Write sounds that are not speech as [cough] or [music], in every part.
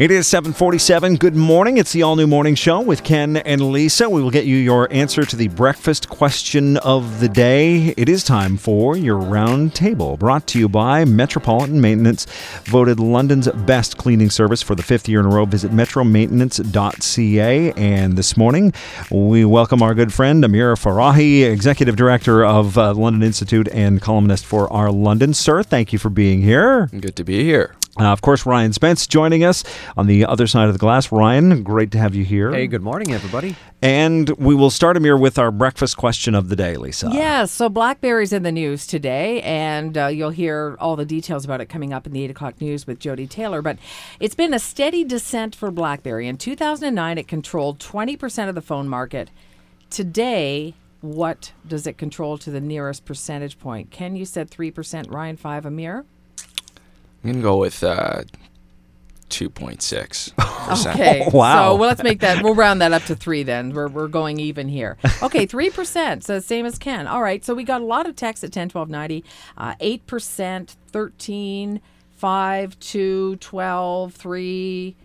It is 747. Good morning. It's the all new morning show with Ken and Lisa. We will get you your answer to the breakfast question of the day. It is time for your round table, brought to you by Metropolitan Maintenance, voted London's best cleaning service for the fifth year in a row. Visit metromaintenance.ca. And this morning, we welcome our good friend Amir Farahi, Executive Director of uh, London Institute and columnist for Our London. Sir, thank you for being here. Good to be here. Uh, of course, Ryan Spence joining us on the other side of the glass. Ryan, great to have you here. Hey, good morning, everybody. And we will start, Amir, with our breakfast question of the day, Lisa. Yeah, so BlackBerry's in the news today, and uh, you'll hear all the details about it coming up in the 8 o'clock news with Jody Taylor. But it's been a steady descent for BlackBerry. In 2009, it controlled 20% of the phone market. Today, what does it control to the nearest percentage point? Ken, you said 3%, Ryan 5, Amir? I'm gonna go with uh, 2.6 percent. Okay. [laughs] Oh, wow. So well, let's make that. We'll round that up to three. Then we're we're going even here. Okay, three percent. So same as Ken. All right. So we got a lot of text at ten twelve ninety. Uh, Eight percent, thirteen, five, two, twelve, three.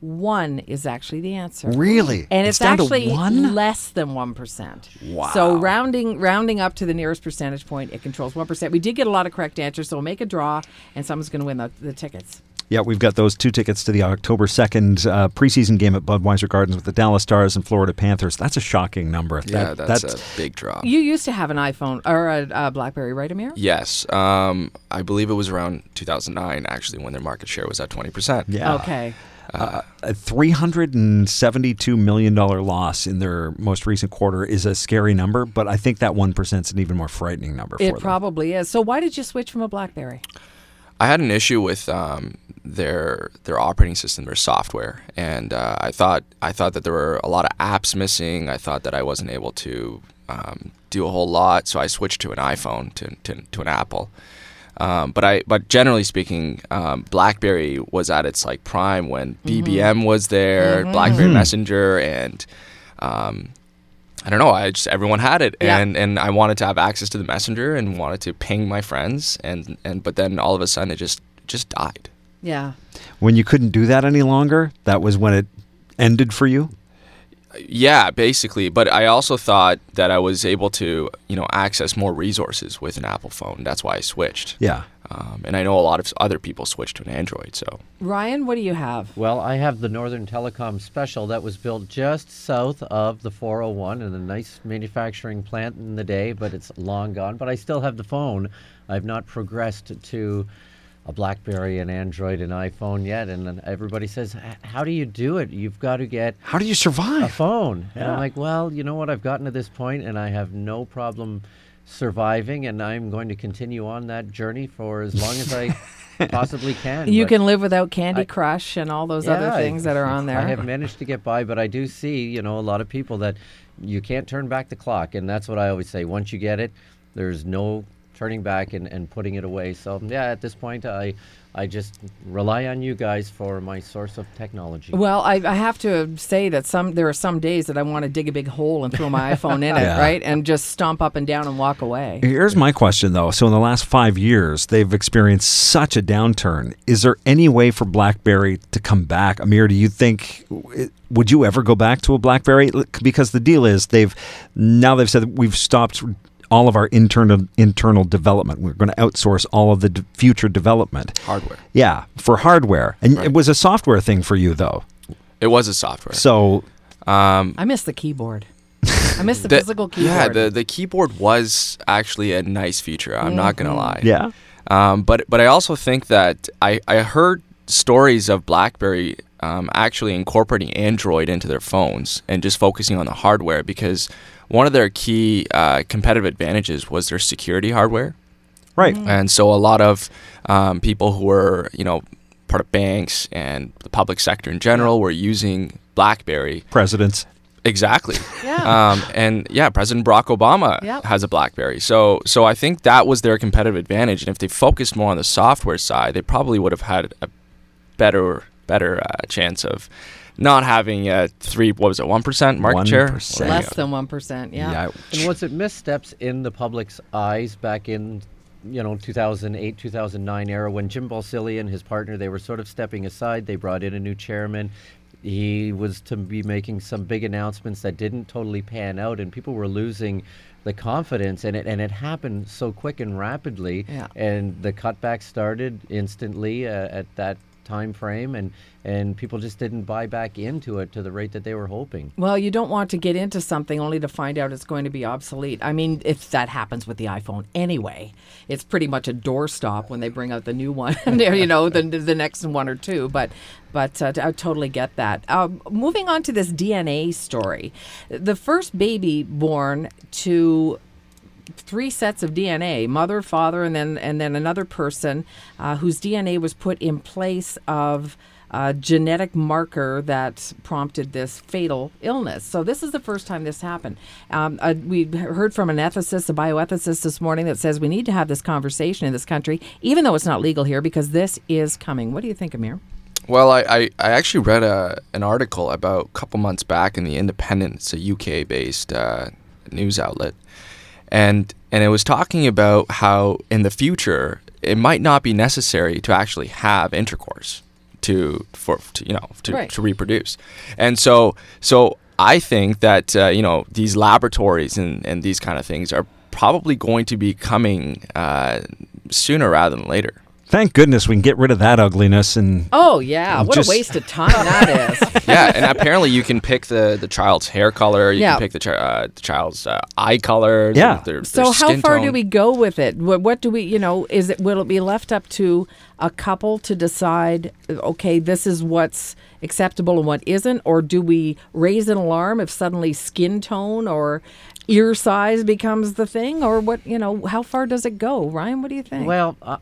One is actually the answer. Really? And it's, down actually one? less than one percent. Wow. So rounding rounding up to the nearest percentage point, it controls one percent. We did get a lot of correct answers, so we'll make a draw, and someone's going to win the, the tickets. Yeah, we've got those two tickets to the October 2nd uh, preseason game at Budweiser Gardens with the Dallas Stars and Florida Panthers. That's a shocking number. Yeah, That- that's, a big drop. You used to have an iPhone or a, a BlackBerry, right, Amir? Yes, um, I believe it was around 2009 actually when their market share was at 20 percent. yeah. Okay. A $372 million loss in their most recent quarter is a scary number, but I think that 1% is an even more frightening number for It them. probably is. So why did you switch from a BlackBerry? I had an issue with um, their their operating system, their software, and uh, I thought I thought that there were a lot of apps missing. I thought that I wasn't able to um, do a whole lot, so I switched to an iPhone to to, to an Apple. Um, but I but generally speaking, um, BlackBerry was at its like prime when BBM was there, BlackBerry Messenger, and um, I don't know. I just everyone had it, Yeah. and and I wanted to have access to the messenger and wanted to ping my friends, and and but then all of a sudden it just just died. Yeah. When you couldn't do that any longer, that was when it ended for you? Yeah, basically. But I also thought that I was able to you know access more resources with an Apple phone. That's why I switched. Yeah. Um, and I know a lot of other people switched to an Android. So Ryan, what do you have? Well, I have the Northern Telecom Special that was built just south of the 401 in a nice manufacturing plant in the day, but it's long gone. But I still have the phone. I've not progressed to a BlackBerry, an Android, an iPhone yet. And then everybody says, How do you do it? You've got to get How do you survive a survive? phone. And I'm like, well, you know what? I've gotten to this point and I have no problem surviving, and I'm going to continue on that journey for as long as I [laughs] possibly can. You can live without Candy I- Crush and all those yeah, other things that are on there. I have managed to get by, but I do see, you know, a lot of people that you can't turn back the clock, and that's what I always say. Once you get it, there's no turning back and, and putting it away. So yeah, at this point, I I just rely on you guys for my source of technology. well, I, I have to say that some there are some days that I want to dig a big hole and throw my [laughs] iPhone in it, right, and just stomp up and down and walk away. Here's my question, though. So, in the last five years, they've experienced such a downturn. Is there any way for BlackBerry to come back? Amir, do you think would you ever go back to a BlackBerry? Because the deal is they've now they've said we've stopped all of our internal internal development. We're going to outsource all of the d- future development. hardware. Yeah, for hardware, and Right. it was a software thing for you, though. It was a software. So, Um, I miss the keyboard. [laughs] I miss the, the- physical keyboard. Yeah, the the keyboard was actually a nice feature. I'm not gonna lie. yeah, Um, but but I also think that I, I heard stories of BlackBerry um, actually incorporating Android into their phones and just focusing on the hardware because one of their key uh, competitive advantages was their security hardware. right. And so a lot of um, people who were, you know, part of banks and the public sector in general were using BlackBerry. Presidents. Exactly. Yeah. Um, and yeah, President Barack Obama Yep. has a BlackBerry. So so I think that was their competitive advantage. And if they focused more on the software side, they probably would have had a better better uh, chance of not having a three. What was it? One percent market share. 1%. There you Less than one percent. Yeah. And was it missteps in the public's eyes back in you know 2008 2009 era when Jim Balsillie and his partner they were sort of stepping aside. They brought in a new chairman. He was to be making some big announcements that didn't totally pan out, and people were losing the confidence and it and it happened so quick and rapidly Yeah. and the cutback started instantly uh, at that time frame and and people just didn't buy back into it to the rate that they were hoping Well, you don't want to get into something only to find out it's going to be obsolete. I mean, if that happens with the iPhone anyway, it's pretty much a doorstop when they bring out the new one. [laughs] you know, the the next one or two. But but uh, I totally get that. Uh, moving on to this DNA story, the first baby born to three sets of DNA: mother, father, and then and then another person uh, whose DNA was put in place of a genetic marker that prompted this fatal illness. So this is the first time this happened. Um, uh, we heard from an ethicist, a bioethicist this morning, that says we need to have this conversation in this country, even though it's not legal here, because this is coming. What do you think, Amir? Well, I, I, I actually read a, an article about a couple months back in the Independent. It's a UK based uh, news outlet, and and it was talking about how in the future it might not be necessary to actually have intercourse to for to, you know to, Right. to reproduce, and so so I think that uh, you know these laboratories and, and these kind of things are probably going to be coming uh, sooner rather than later. Thank goodness we can get rid of that ugliness and Oh yeah, what Just- a waste of time that is. [laughs] yeah, and apparently you can pick the, the child's hair color. You Yeah. can pick the, chi- uh, the child's uh, eye color. Yeah. Their, their So how skin far do we go with it? What, what do we, you know, is it will it be left up to a couple to decide? Okay, this is what's acceptable and what isn't, or do we raise an alarm if suddenly skin tone or ear size becomes the thing, or what? You know, how far does it go, Ryan? What do you think? Well, uh,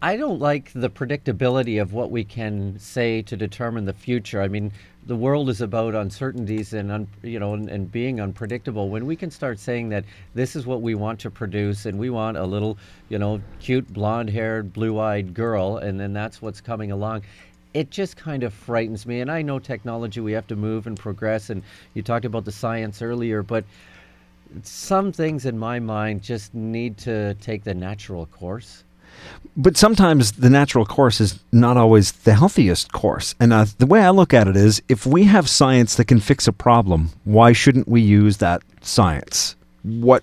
I don't like the predictability of what we can say to determine the future. I mean, the world is about uncertainties and un, you know and, and being unpredictable. When we can start saying that this is what we want to produce and we want a little, you know, cute blonde-haired, blue-eyed girl, and then that's what's coming along. It just kind of frightens me. And I know technology, we have to move and progress. And you talked about the science earlier, but some things in my mind just need to take the natural course. But sometimes the natural course is not always the healthiest course. And uh, the way I look at it is if we have science that can fix a problem, why shouldn't we use that science? What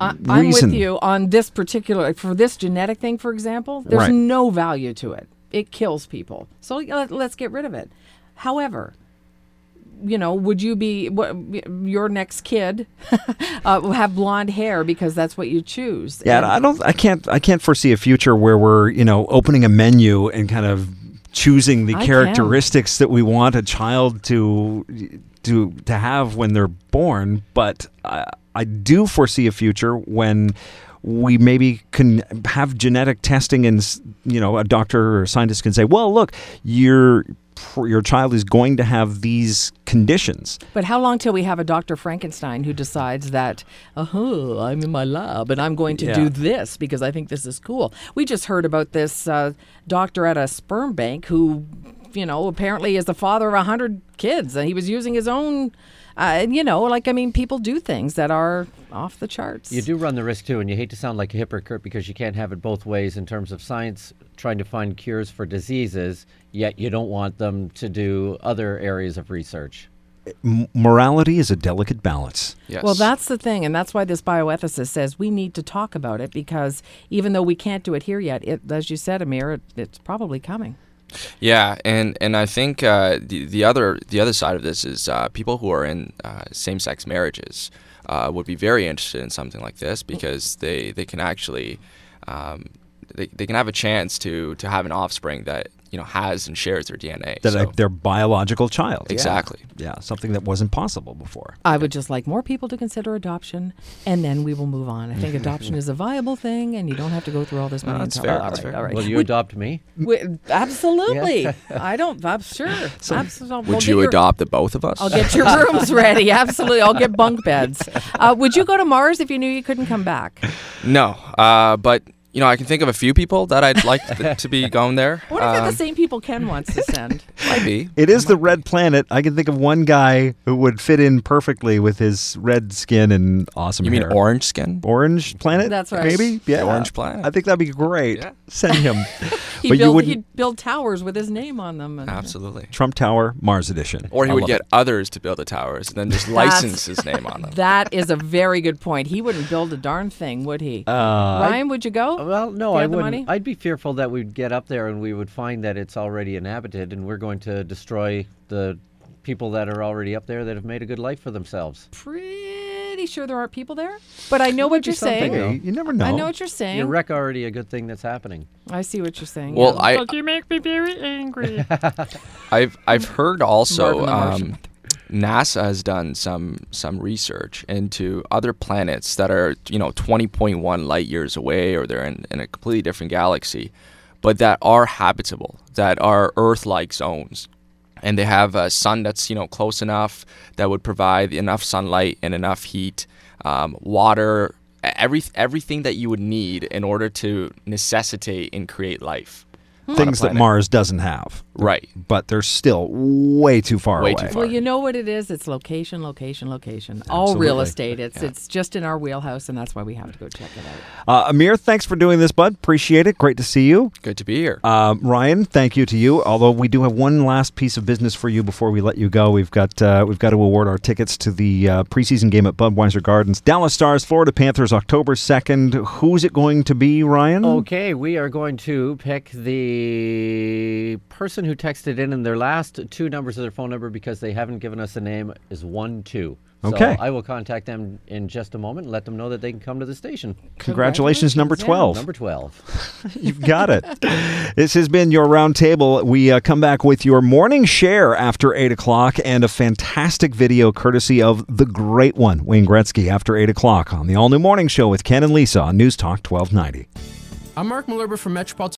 I, I'm with you on this particular for this genetic thing, for example. There's Right. no value to it. It kills people. So let, let's get rid of it. However, you know, would you be what, your next kid [laughs] uh, will have blonde hair because that's what you choose? Yeah, And- I don't. I can't. I can't foresee a future where we're you know opening a menu and kind of choosing the I can. characteristics that we want a child to to to have when they're born. But I, I do foresee a future when we maybe can have genetic testing and you know a doctor or a scientist can say, well, look, your your child is going to have these conditions. But how long till we have a Dr. Frankenstein who decides that, oh, I'm in my lab and I'm going to Yeah. do this because I think this is cool? We just heard about this uh, doctor at a sperm bank who, you know, apparently is the father of a 100 kids and he was using his own, uh, and, you know, like, I mean, people do things that are off the charts. You do run the risk too, and you hate to sound like a hypocrite because you can't have it both ways in terms of science trying to find cures for diseases, yet you don't want them to do other areas of research. M- morality is a delicate balance. Yes. Well, that's the thing, and that's why this bioethicist says we need to talk about it because even though we can't do it here yet, it, as you said, Amir, it, it's probably coming. Yeah, and and I think uh, the the other the other side of this is uh, people who are in uh, same sex marriages uh, would be very interested in something like this because they they can actually um, they, they can have a chance to to have an offspring that you know has and shares their DNA. That So- their biological child. Exactly. Yeah, something that wasn't possible before. I would just like more people to consider adoption, and then we will move on. I think adoption is a viable thing, and you don't have to go through all this No, money. that's fair, All that's right, fair. all right. Will you Would- adopt me? wi- absolutely. [laughs] I don't. I'm sure. Absolutely. We'll Would you your- adopt the both of us? I'll get your rooms [laughs] ready. Absolutely. I'll get bunk beds. Uh, would you go to Mars if you knew you couldn't come back? No, uh, but You know, I can think of a few people that I'd like [laughs] th- to be going there. What if Um, the same people Ken wants to send? might be. It is the red planet. I can think of one guy who would fit in perfectly with his red skin and awesome You mean hair. orange skin? Orange planet? That's right. Maybe? Yeah. Orange planet. I think that'd be great. Yeah. Send him. [laughs] He'd, but you build, wouldn't. he'd build towers with his name on them. and- Absolutely. Trump Tower, Mars Edition. Or he I would get it. others to build the towers and then just license his name on them. [laughs] That is a very good point. He wouldn't build a darn thing, would he? Uh, Ryan, would you go? Well, no, I wouldn't. money? I'd be fearful that we'd get up there and we would find that it's already inhabited, and we're going to destroy the people that are already up there that have made a good life for themselves. Pretty sure there aren't people there, but I know what you're saying. though. Hey, you never know. I know what you're saying. You wreck already a good thing that's happening. I see what you're saying. Well, yeah. I You make me very angry. [laughs] I've I've heard also Marvin the um, NASA has done some some research into other planets that are you know 20.1 light years away or they're in, in a completely different galaxy, but that are habitable, that are Earth-like zones, and they have a sun that's you know close enough that would provide enough sunlight and enough heat, um, water, every everything that you would need in order to necessitate and create life. Things that. Mars doesn't have. Right. But they're still way too far Way away. too far. Well, you know what it is? It's location, location, location. All real estate. It's it's just in our wheelhouse, and that's why we have to go check it out. Uh, Amir, thanks for doing this, bud. Appreciate it. Great to see you. Good to be here. Uh, Ryan, thank you to you. Although we do have one last piece of business for you before we let you go. We've got uh, we've got to award our tickets to the uh, preseason game at Budweiser Gardens. Dallas Stars, Florida Panthers, October second. Who's it going to be, Ryan? Okay, we are going to pick the person who texted in, and their last two numbers of their phone number because they haven't given us a name is one two. So Okay. I will contact them in just a moment and let them know that they can come to the station. Congratulations, number Yeah, twelve. Number twelve. [laughs] [laughs] You've got it. this has been your roundtable. We uh, come back with your morning share after 8 o'clock and a fantastic video courtesy of the great one, Wayne Gretzky, after 8 o'clock on the all new morning show with Ken and Lisa on News Talk 1290. I'm Mark Malerba from Metropolitan.